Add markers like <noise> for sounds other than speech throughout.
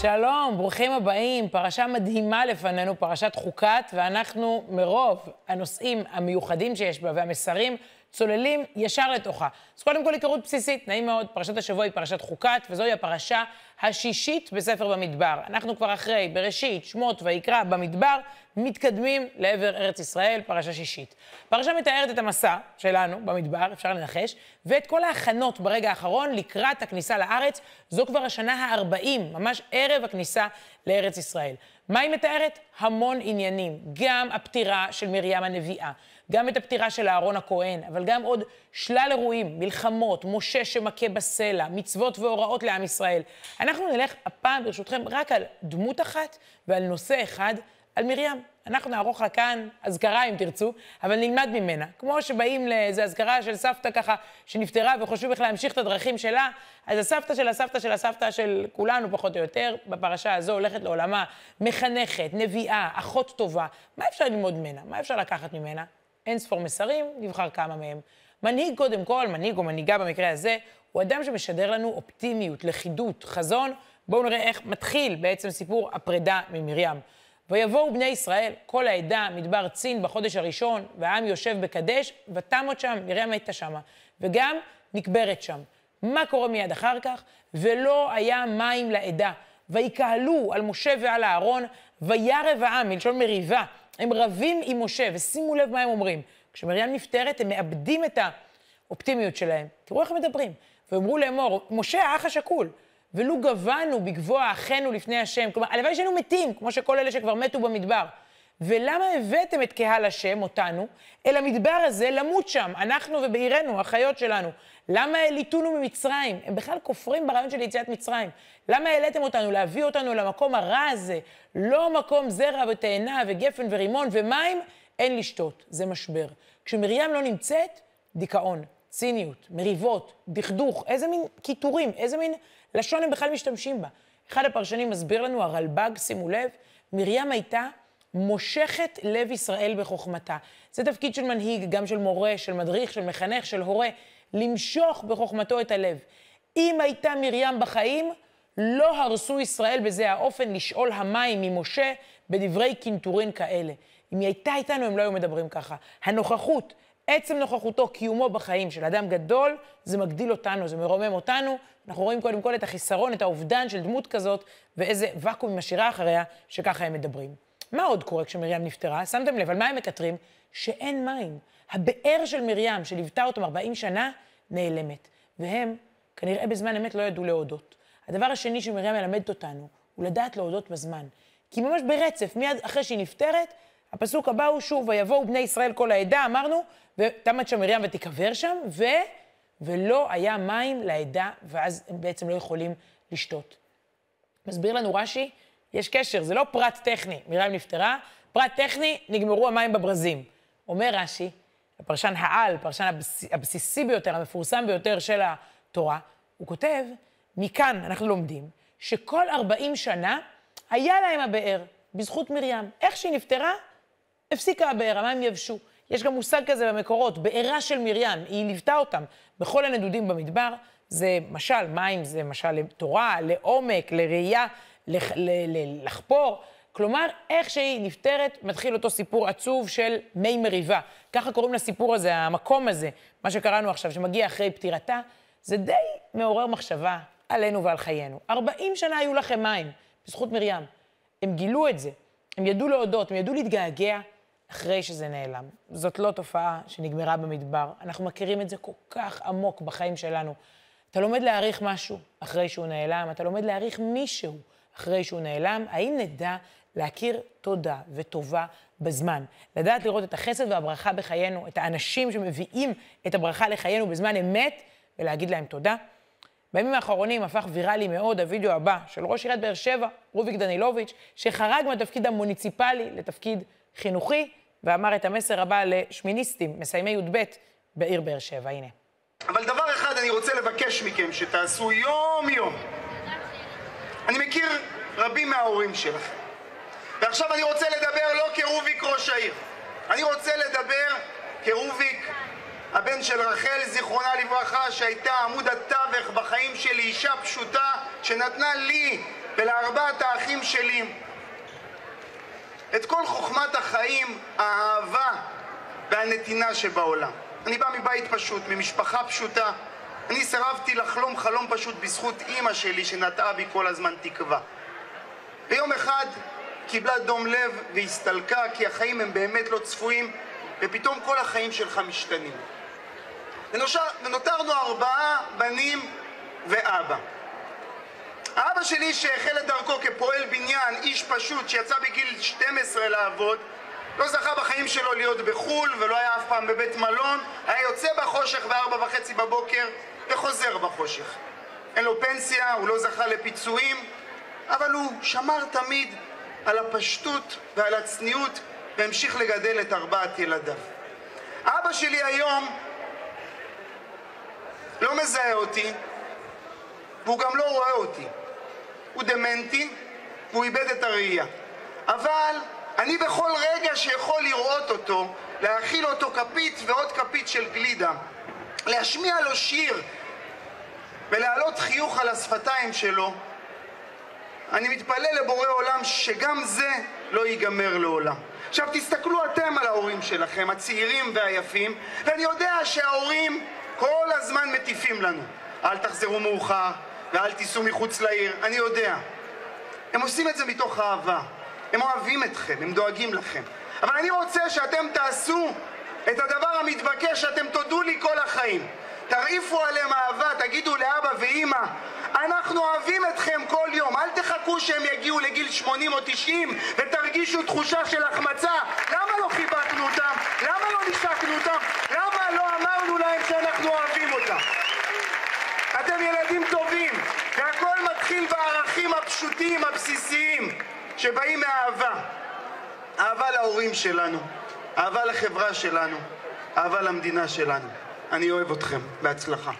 שלום, ברוכים הבאים. פרשה מדהימה לפנינו, פרשת חוקת, ואנחנו מרוב הנושאים המיוחדים שיש בה והמסרים צוללים ישר לתוכה. אז קודם כל היכרות בסיסית, נעים מאוד, פרשת השבוע היא פרשת חוקת, וזוהי הפרשה השישית בספר במדבר. אנחנו כבר אחרי בראשית, שמות ויקרא במדבר, מתקדמים לעבר ארץ ישראל, פרשה שישית. פרשה מתארת את המסע שלנו במדבר, אפשר לנחש, ואת כל ההכנות ברגע האחרון לקראת הכניסה לארץ. זו כבר השנה ה-40, ממש ערב הכניסה לארץ ישראל. מה היא מתארת? המון עניינים. גם הפטירה של מרים הנביאה, גם את הפטירה של אהרון הכהן, אבל גם עוד שלל אירועים, מלחמות, משה שמכה בסלע, מצוות והוראות לעם ישראל. אנחנו נלך הפעם, ברשותכם, רק על דמות אחת ועל נושא אחד, על מרים. אנחנו נערוך לה כאן אזכרה, אם תרצו, אבל נלמד ממנה. כמו שבאים לאיזו אזכרה של סבתא ככה, שנפטרה וחושבים איך להמשיך את הדרכים שלה, אז הסבתא של הסבתא של הסבתא של כולנו, פחות או יותר, בפרשה הזו הולכת לעולמה, מחנכת, נביאה, אחות טובה. מה אפשר ללמוד ממנה? מה אפשר לקחת ממנה? אין ספור מסרים, נבחר כמה מהם. מנהיג קודם כל, מנהיג או מנהיגה במקרה הזה, הוא אדם שמשדר לנו אופטימיות, לכידות, חזון. בואו נראה איך מתחיל בעצם סיפור הפרידה ממרים. ויבואו בני ישראל, כל העדה, מדבר צין בחודש הראשון, והעם יושב בקדש, ותמות שם, מרים הייתה שמה, וגם נקברת שם. מה קורה מיד אחר כך? ולא היה מים לעדה. ויקהלו על משה ועל אהרון, וירב העם, מלשון מריבה. הם רבים עם משה, ושימו לב מה הם אומרים. כשמרים נפטרת, הם מאבדים את האופטימיות שלהם. תראו איך הם מדברים. ואמרו לאמור, משה האח השכול, ולו גבנו בגבוה אחינו לפני השם. כלומר, הלוואי שהיינו מתים, כמו שכל אלה שכבר מתו במדבר. ולמה הבאתם את קהל השם, אותנו, אל המדבר הזה למות שם, אנחנו ובעירנו, החיות שלנו? למה העליתונו ממצרים? הם בכלל כופרים ברעיון של יציאת מצרים. למה העליתם אותנו, להביא אותנו למקום הרע הזה? לא מקום זרע ותאנה וגפן ורימון ומים, אין לשתות, זה משבר. כשמרים לא נמצאת, דיכאון, ציניות, מריבות, דכדוך, איזה מין קיטורים, איזה מין לשון הם בכלל משתמשים בה. אחד הפרשנים מסביר לנו, הרלב"ג, שימו לב, מרים הייתה מושכת לב ישראל בחוכמתה. זה תפקיד של מנהיג, גם של מורה, של מדריך, של מחנך, של הורה, למשוך בחוכמתו את הלב. אם הייתה מרים בחיים, לא הרסו ישראל בזה האופן לשאול המים ממשה בדברי קינטורין כאלה. אם היא הייתה איתנו, הם לא היו מדברים ככה. הנוכחות, עצם נוכחותו, קיומו בחיים של אדם גדול, זה מגדיל אותנו, זה מרומם אותנו. אנחנו רואים קודם כל את החיסרון, את האובדן של דמות כזאת, ואיזה ואקום היא משאירה אחריה, שככה הם מדברים. מה עוד קורה כשמרים נפטרה? שמתם לב, על מה הם מקטרים? שאין מים. הבאר של מרים, שליוותה אותם 40 שנה, נעלמת. והם, כנראה בזמן אמת, לא ידעו להודות. הדבר השני שמרים מלמדת אותנו, הוא לדעת להודות בזמן. כי ממש ברצף, מיד אחרי שהיא נפטרת, הפסוק הבא הוא שוב, ויבואו בני ישראל כל העדה, אמרנו, ותמת שם מרים ותיקבר שם, ו... ולא היה מים לעדה, ואז הם בעצם לא יכולים לשתות. מסביר לנו רש"י, יש קשר, זה לא פרט טכני, מרים נפטרה, פרט טכני, נגמרו המים בברזים. אומר רש"י, הפרשן העל, הפרשן הבס... הבסיסי ביותר, המפורסם ביותר של התורה, הוא כותב, מכאן אנחנו לומדים שכל 40 שנה היה להם הבאר, בזכות מרים. איך שהיא נפטרה, הפסיקה הבאר, המים יבשו. יש גם מושג כזה במקורות, בארה של מרים, היא ליוותה אותם בכל הנדודים במדבר. זה משל, מים זה משל לתורה, לעומק, לראייה, לח, ל, ל, לחפור. כלומר, איך שהיא נפטרת, מתחיל אותו סיפור עצוב של מי מריבה. ככה קוראים לסיפור הזה, המקום הזה, מה שקראנו עכשיו, שמגיע אחרי פטירתה, זה די מעורר מחשבה עלינו ועל חיינו. 40 שנה היו לכם מים, בזכות מרים. הם גילו את זה, הם ידעו להודות, הם ידעו להתגעגע אחרי שזה נעלם. זאת לא תופעה שנגמרה במדבר, אנחנו מכירים את זה כל כך עמוק בחיים שלנו. אתה לומד להעריך משהו אחרי שהוא נעלם, אתה לומד להעריך מישהו אחרי שהוא נעלם. האם נדע להכיר תודה וטובה בזמן? לדעת לראות את החסד והברכה בחיינו, את האנשים שמביאים את הברכה לחיינו בזמן אמת, ולהגיד להם תודה. בימים האחרונים הפך ויראלי מאוד הווידאו הבא של ראש עיריית באר שבע, רוביק דנילוביץ', שחרג מהתפקיד המוניציפלי לתפקיד חינוכי, ואמר את המסר הבא לשמיניסטים, מסיימי י"ב בעיר באר שבע. הנה. אבל דבר אחד אני רוצה לבקש מכם שתעשו יום-יום. אני מכיר רבים מההורים שלכם. ועכשיו אני רוצה לדבר לא כרוביק ראש העיר. אני רוצה לדבר כרוביק, הבן של רחל, זיכרונה לברכה, שהייתה עמוד התווך בחיים שלי, אישה פשוטה, שנתנה לי ולארבעת האחים שלי את כל חוכמת החיים, האהבה והנתינה שבעולם. אני בא מבית פשוט, ממשפחה פשוטה. אני סירבתי לחלום חלום פשוט בזכות אימא שלי שנטעה בי כל הזמן תקווה. ויום אחד קיבלה דום לב והסתלקה כי החיים הם באמת לא צפויים ופתאום כל החיים שלך משתנים. ונושר, ונותרנו ארבעה בנים ואבא. האבא שלי שהחל את דרכו כפועל בניין, איש פשוט שיצא בגיל 12 לעבוד, לא זכה בחיים שלו להיות בחו"ל ולא היה אף פעם בבית מלון, היה יוצא בחושך בארבע וחצי בבוקר וחוזר בחושך. אין לו פנסיה, הוא לא זכה לפיצויים, אבל הוא שמר תמיד על הפשטות ועל הצניעות והמשיך לגדל את ארבעת ילדיו. אבא שלי היום לא מזהה אותי, והוא גם לא רואה אותי. הוא דמנטי, והוא איבד את הראייה. אבל אני בכל רגע שיכול לראות אותו, להאכיל אותו כפית ועוד כפית של גלידה, להשמיע לו שיר ולהעלות חיוך על השפתיים שלו, אני מתפלל לבורא עולם שגם זה לא ייגמר לעולם. עכשיו תסתכלו אתם על ההורים שלכם, הצעירים והיפים, ואני יודע שההורים כל הזמן מטיפים לנו. אל תחזרו מאוחר, ואל תיסעו מחוץ לעיר, אני יודע. הם עושים את זה מתוך אהבה. הם אוהבים אתכם, הם דואגים לכם. אבל אני רוצה שאתם תעשו את הדבר המתבקש שאתם תודו לי כל החיים. תרעיפו עליהם אהבה, תגידו לאבא ואימא, אנחנו אוהבים אתכם כל יום, אל תחכו שהם יגיעו לגיל 80 או 90 ותרגישו תחושה של החמצה. למה לא חיבקנו אותם? למה לא נשקנו אותם? למה לא אמרנו להם שאנחנו אוהבים אותם? אתם ילדים טובים, הפשוטים, הבסיסיים, שבאים מאהבה. אהבה להורים שלנו, אהבה לחברה שלנו, אהבה למדינה שלנו. אני אוהב אתכם. בהצלחה.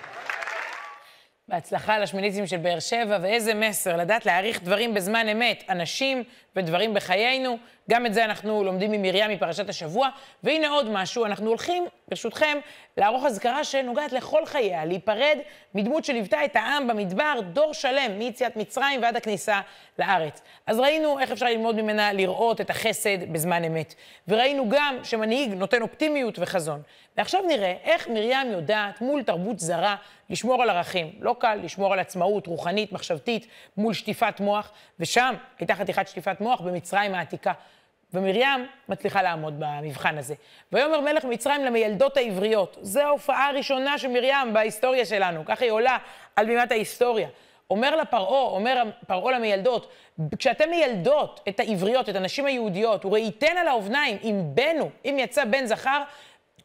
בהצלחה לשמיניסטים של באר שבע, ואיזה מסר, לדעת להעריך דברים בזמן אמת, אנשים ודברים בחיינו. גם את זה אנחנו לומדים ממרים מפרשת השבוע. והנה עוד משהו, אנחנו הולכים, ברשותכם, לערוך אזכרה שנוגעת לכל חייה, להיפרד מדמות שליוותה את העם במדבר דור שלם, מיציאת מצרים ועד הכניסה לארץ. אז ראינו איך אפשר ללמוד ממנה לראות את החסד בזמן אמת. וראינו גם שמנהיג נותן אופטימיות וחזון. ועכשיו נראה איך מרים יודעת מול תרבות זרה לשמור על ערכים. לא קל לשמור על עצמאות רוחנית, מחשבתית, מול שטיפת מוח, ושם הייתה חתיכת שטיפת מוח במצרים העתיקה. ומרים מצליחה לעמוד במבחן הזה. ויאמר מלך מצרים למיילדות העבריות, זו ההופעה הראשונה של מרים בהיסטוריה שלנו, ככה היא עולה על בימת ההיסטוריה. אומר לפרעה, אומר פרעה למיילדות, כשאתן מיילדות את העבריות, את הנשים היהודיות, וראיתן על האובניים, אם בנו, אם יצא בן זכר,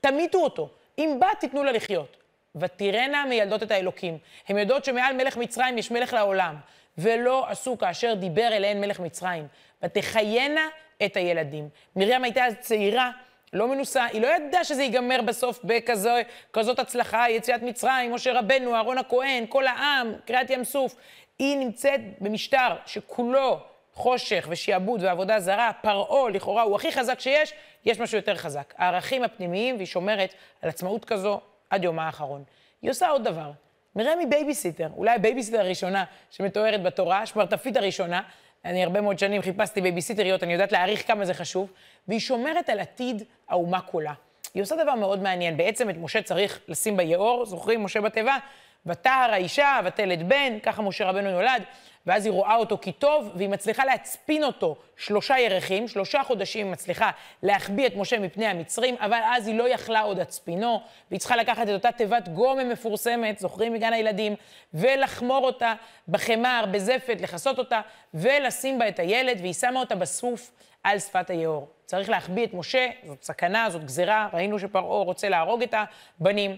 תמיתו אותו. אם בת, תיתנו לה לחיות. ותראנה מיילדות את האלוקים. הן יודעות שמעל מלך מצרים יש מלך לעולם, ולא עשו כאשר דיבר אליהן מלך מצרים. ותחיינה את הילדים. מרים הייתה אז צעירה, לא מנוסה, היא לא ידעה שזה ייגמר בסוף בכזאת הצלחה, יציאת מצרים, משה רבנו, אהרון הכהן, כל העם, קריעת ים סוף. היא נמצאת במשטר שכולו חושך ושעבוד ועבודה זרה, פרעה לכאורה הוא הכי חזק שיש, יש משהו יותר חזק. הערכים הפנימיים, והיא שומרת על עצמאות כזו עד יומה האחרון. היא עושה עוד דבר. מרים היא בייביסיטר, אולי הבייביסיטר הראשונה שמתוארת בתורה, השמרטפית הראשונה, אני הרבה מאוד שנים חיפשתי בייביסיטריות, אני יודעת להעריך כמה זה חשוב, והיא שומרת על עתיד האומה כולה. היא עושה דבר מאוד מעניין, בעצם את משה צריך לשים ביאור, זוכרים, משה בתיבה? ותהר האישה, ותלד בן, ככה משה רבנו נולד, ואז היא רואה אותו כי טוב, והיא מצליחה להצפין אותו שלושה ירחים, שלושה חודשים היא מצליחה להחביא את משה מפני המצרים, אבל אז היא לא יכלה עוד הצפינו, והיא צריכה לקחת את אותה תיבת גומם מפורסמת, זוכרים מגן הילדים, ולחמור אותה בחמר, בזפת, לכסות אותה, ולשים בה את הילד, והיא שמה אותה בסוף על שפת היאור. צריך להחביא את משה, זאת סכנה, זאת גזירה, ראינו שפרעה רוצה להרוג את הבנים,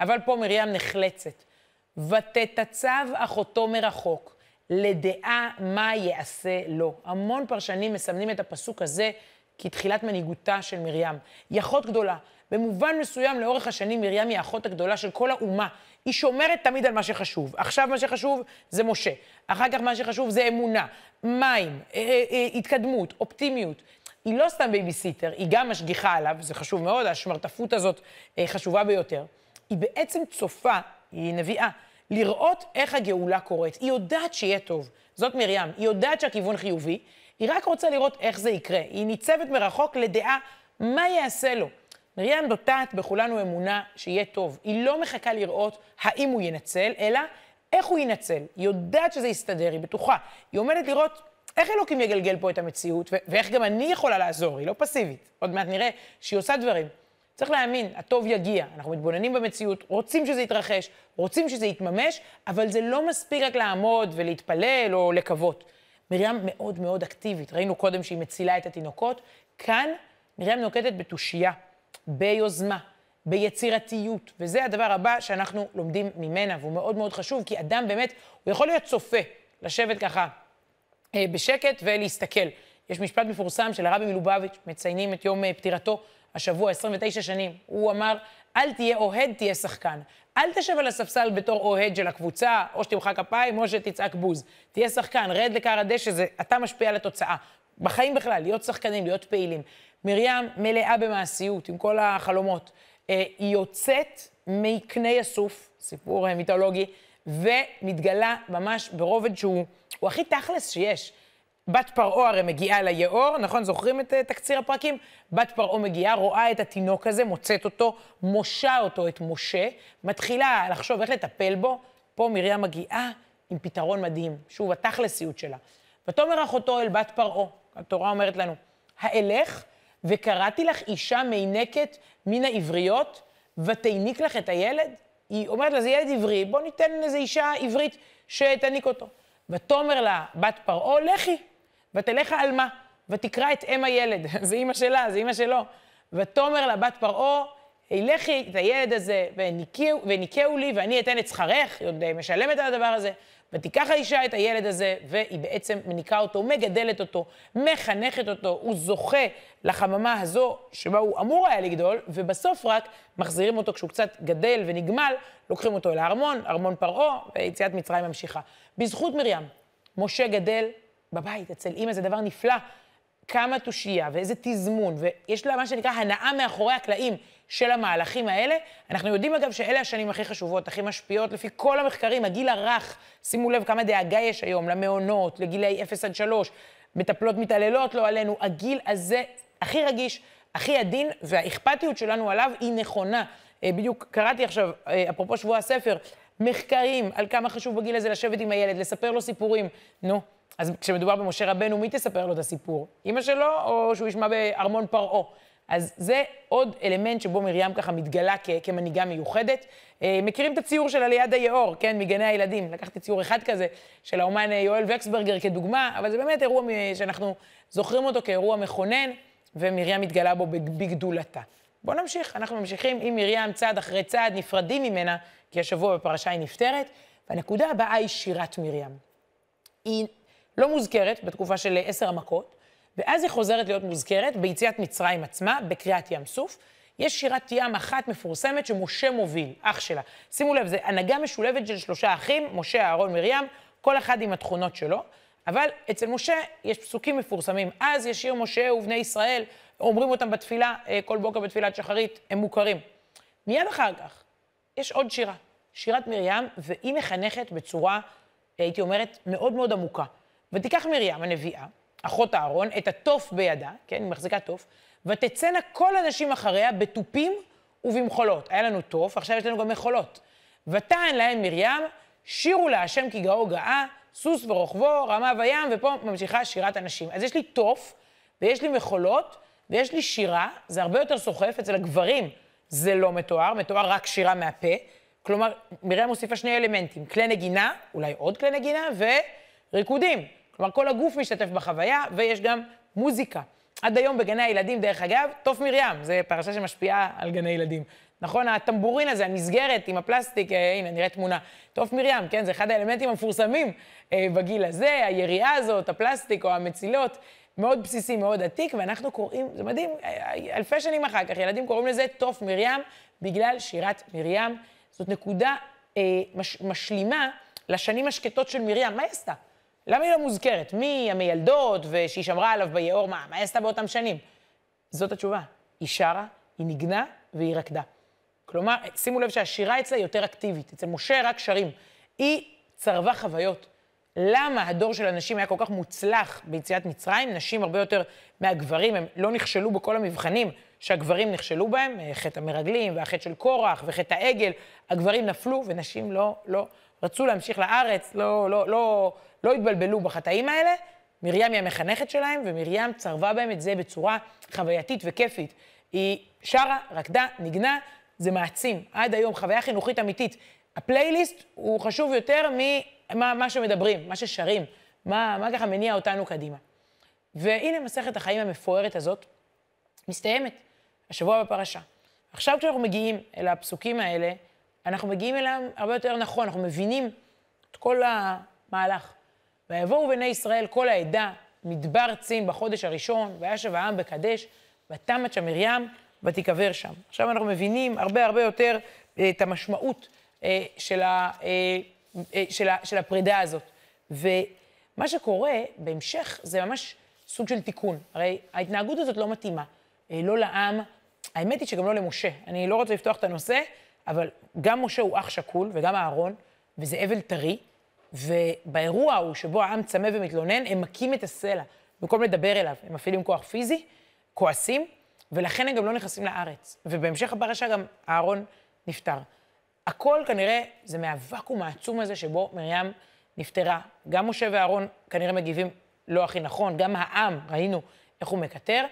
אבל פה מרים נחלצת. ותתצב אחותו מרחוק, לדעה מה יעשה לו. המון פרשנים מסמנים את הפסוק הזה כתחילת מנהיגותה של מרים. היא אחות גדולה. במובן מסוים, לאורך השנים, מרים היא האחות הגדולה של כל האומה. היא שומרת תמיד על מה שחשוב. עכשיו מה שחשוב זה משה. אחר כך מה שחשוב זה אמונה, מים, אה, אה, אה, התקדמות, אופטימיות. היא לא סתם בייביסיטר, היא גם משגיחה עליו, זה חשוב מאוד, השמרטפות הזאת חשובה ביותר. היא בעצם צופה, היא נביאה, לראות איך הגאולה קורית. היא יודעת שיהיה טוב. זאת מרים, היא יודעת שהכיוון חיובי, היא רק רוצה לראות איך זה יקרה. היא ניצבת מרחוק לדעה מה יעשה לו. מרים נוטעת בכולנו אמונה שיהיה טוב. היא לא מחכה לראות האם הוא ינצל, אלא איך הוא ינצל. היא יודעת שזה יסתדר, היא בטוחה. היא עומדת לראות איך אלוקים יגלגל פה את המציאות, ואיך גם אני יכולה לעזור, היא לא פסיבית. עוד מעט נראה שהיא עושה דברים. צריך להאמין, הטוב יגיע. אנחנו מתבוננים במציאות, רוצים שזה יתרחש, רוצים שזה יתממש, אבל זה לא מספיק רק לעמוד ולהתפלל או לקוות. מרים מאוד מאוד אקטיבית. ראינו קודם שהיא מצילה את התינוקות. כאן מרים נוקטת בתושייה, ביוזמה, ביצירתיות, וזה הדבר הבא שאנחנו לומדים ממנה, והוא מאוד מאוד חשוב, כי אדם באמת, הוא יכול להיות צופה, לשבת ככה אה, בשקט ולהסתכל. יש משפט מפורסם של הרבי מלובביץ', מציינים את יום אה, פטירתו השבוע, 29 שנים. הוא אמר, אל תהיה אוהד, תהיה שחקן. אל תשב על הספסל בתור אוהד של הקבוצה, או שתמחא כפיים, או שתצעק בוז. תהיה שחקן, רד לכר הדשא, זה, אתה משפיע על התוצאה. בחיים בכלל, להיות שחקנים, להיות פעילים. מרים מלאה במעשיות, עם כל החלומות. אה, היא יוצאת מקנה יסוף, סיפור אה, מיתולוגי, ומתגלה ממש ברובד שהוא הכי תכלס שיש. בת פרעה הרי מגיעה ליאור, נכון? זוכרים את uh, תקציר הפרקים? בת פרעה מגיעה, רואה את התינוק הזה, מוצאת אותו, מושה אותו, את משה, מתחילה לחשוב איך לטפל בו. פה מרים מגיעה עם פתרון מדהים. שוב, התכלסיות שלה. ותאמר אחותו אל בת פרעה, התורה אומרת לנו, האלך וקראתי לך אישה מינקת מן העבריות, ותיניק לך את הילד? היא אומרת לה, זה ילד עברי, בוא ניתן לאיזו אישה עברית שתניק אותו. ותאמר לה בת פרעה, לכי, ותלך על מה? ותקרא את אם הילד. <laughs> זה אימא שלה, זה אימא שלו. ותאמר לה בת פרעה, לכי את הילד הזה וניקהו לי, ואני אתן את שכרך, היא עוד משלמת על הדבר הזה. ותיקח האישה את הילד הזה, והיא בעצם מניקה אותו, מגדלת אותו, מחנכת אותו, הוא זוכה לחממה הזו שבה הוא אמור היה לגדול, ובסוף רק מחזירים אותו כשהוא קצת גדל ונגמל, לוקחים אותו אל הארמון, ארמון פרעה, ויציאת מצרים ממשיכה. בזכות מרים, משה גדל בבית, אצל אימא זה דבר נפלא. כמה תושייה ואיזה תזמון, ויש לה מה שנקרא הנאה מאחורי הקלעים של המהלכים האלה. אנחנו יודעים אגב שאלה השנים הכי חשובות, הכי משפיעות, לפי כל המחקרים, הגיל הרך, שימו לב כמה דאגה יש היום למעונות, לגילאי 0 עד 3, מטפלות מתעללות, לא עלינו, הגיל הזה הכי רגיש, הכי עדין, והאכפתיות שלנו עליו היא נכונה. אה, בדיוק קראתי עכשיו, אה, אפרופו שבוע הספר, מחקרים על כמה חשוב בגיל הזה לשבת עם הילד, לספר לו סיפורים. נו, אז כשמדובר במשה רבנו, מי תספר לו את הסיפור? אמא שלו, או שהוא ישמע בארמון פרעה? אז זה עוד אלמנט שבו מרים ככה מתגלה כ- כמנהיגה מיוחדת. אה, מכירים את הציור שלה ליד היאור, כן, מגני הילדים. לקחתי ציור אחד כזה של האומן אה, יואל וקסברגר כדוגמה, אבל זה באמת אירוע שאנחנו זוכרים אותו כאירוע מכונן, ומרים מתגלה בו בגדולתה. בואו נמשיך, אנחנו ממשיכים עם מרים צעד אחרי צעד, נפרדים ממנה, כי השבוע בפרשה היא נפטרת, והנקודה הבאה היא שירת מרים. היא לא מוזכרת בתקופה של עשר המכות, ואז היא חוזרת להיות מוזכרת ביציאת מצרים עצמה, בקריאת ים סוף. יש שירת ים אחת מפורסמת שמשה מוביל, אח שלה. שימו לב, זו הנהגה משולבת של שלושה אחים, משה, אהרון, מרים, כל אחד עם התכונות שלו. אבל אצל משה יש פסוקים מפורסמים. אז ישיר משה ובני ישראל, אומרים אותם בתפילה, אה, כל בוקר בתפילת שחרית, הם מוכרים. מיד אחר כך, יש עוד שירה, שירת מרים, והיא מחנכת בצורה, הייתי אומרת, מאוד מאוד עמוקה. ותיקח מרים הנביאה, אחות אהרון, את התוף בידה, כן, היא מחזיקה תוף, ותצאנה כל הנשים אחריה בתופים ובמחולות. היה לנו תוף, עכשיו יש לנו גם מחולות. ותען להם מרים, שירו להשם כי גאו גאה, סוס ורוכבו, רמה וים, ופה ממשיכה שירת הנשים. אז יש לי תוף, ויש לי מחולות, ויש לי שירה, זה הרבה יותר סוחף, אצל הגברים זה לא מתואר, מתואר רק שירה מהפה. כלומר, מרים מוסיפה שני אלמנטים, כלי נגינה, אולי עוד כלי נגינה, וריקודים. כלומר, כל הגוף משתתף בחוויה, ויש גם מוזיקה. עד היום בגני הילדים, דרך אגב, תוף מרים, זו פרשה שמשפיעה על גני ילדים. נכון, הטמבורין הזה, המסגרת עם הפלסטיק, אה, הנה, נראה תמונה. תוף מרים, כן, זה אחד האלמנטים המפורסמים אה, בגיל הזה, היריעה הזאת, הפלסטיק או המצילות, מאוד בסיסי, מאוד עתיק, ואנחנו קוראים, זה מדהים, אה, אלפי שנים אחר כך, ילדים קוראים לזה תוף מרים, בגלל שירת מרים. זאת נקודה אה, מש, משלימה לשנים השקטות של מרים. מה היא עשתה? למה היא לא מוזכרת? מי המיילדות ושהיא שמרה עליו ביאור, מה, מה היא עשתה באותם שנים? זאת התשובה. היא שרה, היא ניגנה והיא רקדה. כלומר, שימו לב שהשירה אצלה יותר אקטיבית. אצל משה רק שרים. היא צרבה חוויות. למה הדור של הנשים היה כל כך מוצלח ביציאת מצרים? נשים הרבה יותר מהגברים, הם לא נכשלו בכל המבחנים שהגברים נכשלו בהם, חטא המרגלים והחטא של קורח וחטא העגל, הגברים נפלו ונשים לא, לא רצו להמשיך לארץ, לא, לא, לא, לא התבלבלו בחטאים האלה. מרים היא המחנכת שלהם, ומרים צרבה בהם את זה בצורה חווייתית וכיפית. היא שרה, רקדה, ניגנה, זה מעצים. עד היום, חוויה חינוכית אמיתית. הפלייליסט הוא חשוב יותר ממה מה שמדברים, מה ששרים, מה, מה ככה מניע אותנו קדימה. והנה מסכת החיים המפוארת הזאת מסתיימת, השבוע בפרשה. עכשיו כשאנחנו מגיעים אל הפסוקים האלה, אנחנו מגיעים אליהם הרבה יותר נכון, אנחנו מבינים את כל המהלך. ויבואו בני ישראל כל העדה, מדבר צין בחודש הראשון, וישב העם בקדש, ותמת שם מרים, ותיקבר שם. עכשיו אנחנו מבינים הרבה הרבה יותר אה, את המשמעות אה, של, ה, אה, של, ה, של הפרידה הזאת. ומה שקורה בהמשך זה ממש סוג של תיקון. הרי ההתנהגות הזאת לא מתאימה, לא לעם, האמת היא שגם לא למשה. אני לא רוצה לפתוח את הנושא, אבל גם משה הוא אח שכול, וגם אהרון, וזה אבל טרי, ובאירוע ההוא שבו העם צמא ומתלונן, הם מכים את הסלע. במקום לדבר אליו, הם מפעילים כוח פיזי, כועסים, ולכן הם גם לא נכנסים לארץ. ובהמשך הפרשה גם אהרון נפטר. הכל כנראה זה מהוואקום העצום הזה שבו מרים נפטרה. גם משה ואהרון כנראה מגיבים לא הכי נכון, גם העם, ראינו איך הוא מקטר,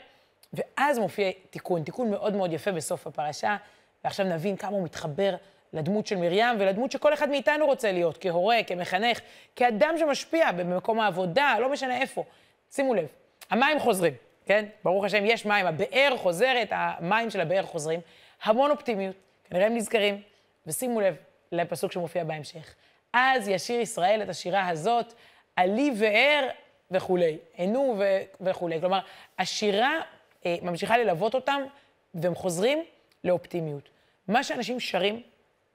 ואז מופיע תיקון, תיקון מאוד מאוד יפה בסוף הפרשה, ועכשיו נבין כמה הוא מתחבר לדמות של מרים ולדמות שכל אחד מאיתנו רוצה להיות, כהורה, כמחנך, כאדם שמשפיע במקום העבודה, לא משנה איפה. שימו לב, המים חוזרים, כן? ברוך השם, יש מים, הבאר חוזרת, המים של הבאר חוזרים. המון אופטימיות, כנראה הם נזכרים, ושימו לב לפסוק שמופיע בהמשך. אז ישיר ישראל את השירה הזאת, עלי ואר וכולי, ענו. וכולי. כלומר, השירה אה, ממשיכה ללוות אותם, והם חוזרים לאופטימיות. מה שאנשים שרים,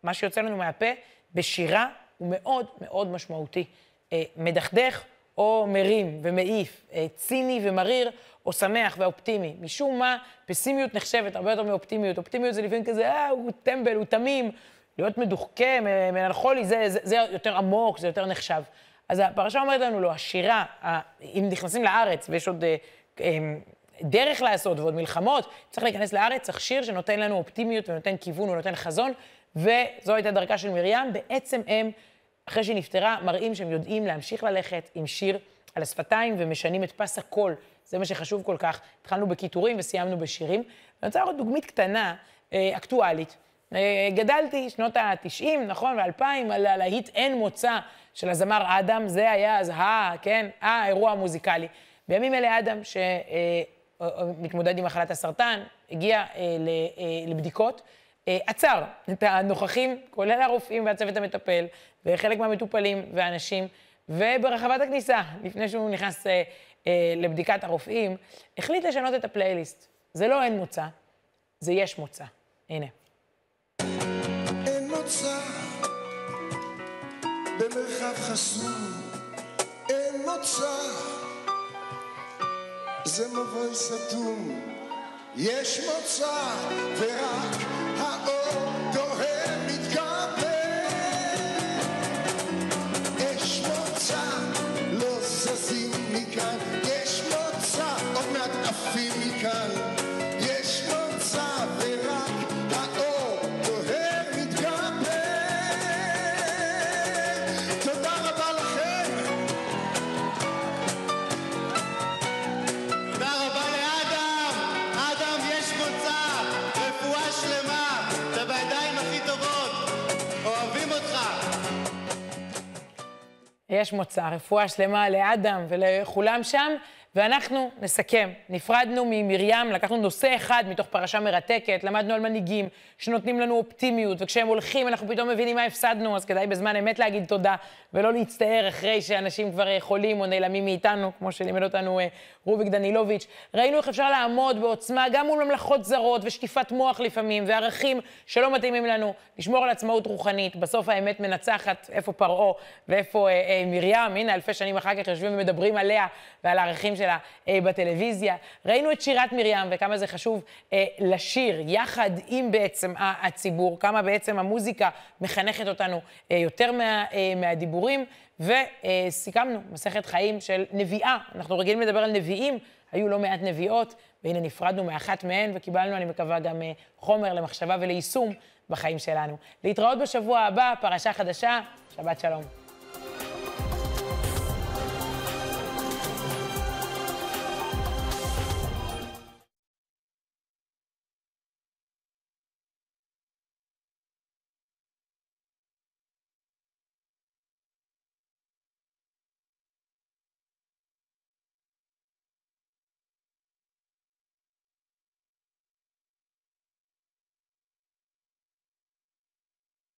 מה שיוצא לנו מהפה, בשירה הוא מאוד מאוד משמעותי. אה, מדכדך או מרים ומעיף, אה, ציני ומריר או שמח ואופטימי. משום מה, פסימיות נחשבת הרבה יותר מאופטימיות. אופטימיות זה לפעמים כזה, אה, הוא טמבל, הוא תמים. להיות מדוכא, מלנכולי, זה, זה, זה יותר עמוק, זה יותר נחשב. אז הפרשה אומרת לנו, לא, השירה, אם נכנסים לארץ ויש עוד אה, אה, דרך לעשות ועוד מלחמות, צריך להיכנס לארץ, צריך שיר שנותן לנו אופטימיות ונותן כיוון ונותן חזון, וזו הייתה דרכה של מרים. בעצם הם, אחרי שהיא נפטרה, מראים שהם יודעים להמשיך ללכת עם שיר על השפתיים ומשנים את פס הקול. זה מה שחשוב כל כך. התחלנו בקיטורים וסיימנו בשירים. אני רוצה לראות דוגמית קטנה, אה, אקטואלית. אה, גדלתי שנות ה-90, נכון, ו-2000, על הלהיט אין מוצא של הזמר אדם, זה היה אז ה, כן, האירוע המוזיקלי. בימים אלה אדם, שמתמודד אה, עם מחלת הסרטן, הגיע לבדיקות, עצר את הנוכחים, כולל הרופאים והצוות המטפל, וחלק מהמטופלים והאנשים, וברחבת הכניסה, לפני שהוא נכנס לבדיקת הרופאים, החליט לשנות את הפלייליסט. זה לא אין מוצא, זה יש מוצא. הנה. מוצא במרחב חסום, אין מוצא, זה מבוי סתום, יש מוצא ורק יש מוצא, רפואה שלמה לאדם ולכולם שם, ואנחנו נסכם. נפרדנו ממרים, לקחנו נושא אחד מתוך פרשה מרתקת, למדנו על מנהיגים שנותנים לנו אופטימיות, וכשהם הולכים אנחנו פתאום מבינים מה הפסדנו, אז כדאי בזמן אמת להגיד תודה, ולא להצטער אחרי שאנשים כבר חולים או נעלמים מאיתנו, כמו שלימד אותנו אה, רוביק דנילוביץ'. ראינו איך אפשר לעמוד בעוצמה גם מול ממלכות זרות ושטיפת מוח לפעמים, וערכים שלא מתאימים לנו, לשמור על עצמאות רוחנית. בסוף האמת מנצחת, איפה פרעה ואיפה אה, אה, מרים, הנה אלפי שנים אחר כך יושבים ומדברים עליה ועל הערכים של שלה אה, בטלוויזיה. ראינו את שירת מרים וכמה זה חשוב אה, לשיר יחד עם בעצם הציבור, כמה בעצם המוזיקה מחנכת אותנו אה, יותר מה, אה, מהדיבורים, וסיכמנו מסכת חיים של נביאה. אנחנו רגילים לדבר על נביאים, היו לא מעט נביאות, והנה נפרדנו מאחת מהן וקיבלנו, אני מקווה, גם אה, חומר למחשבה וליישום בחיים שלנו. להתראות בשבוע הבא, פרשה חדשה, שבת שלום.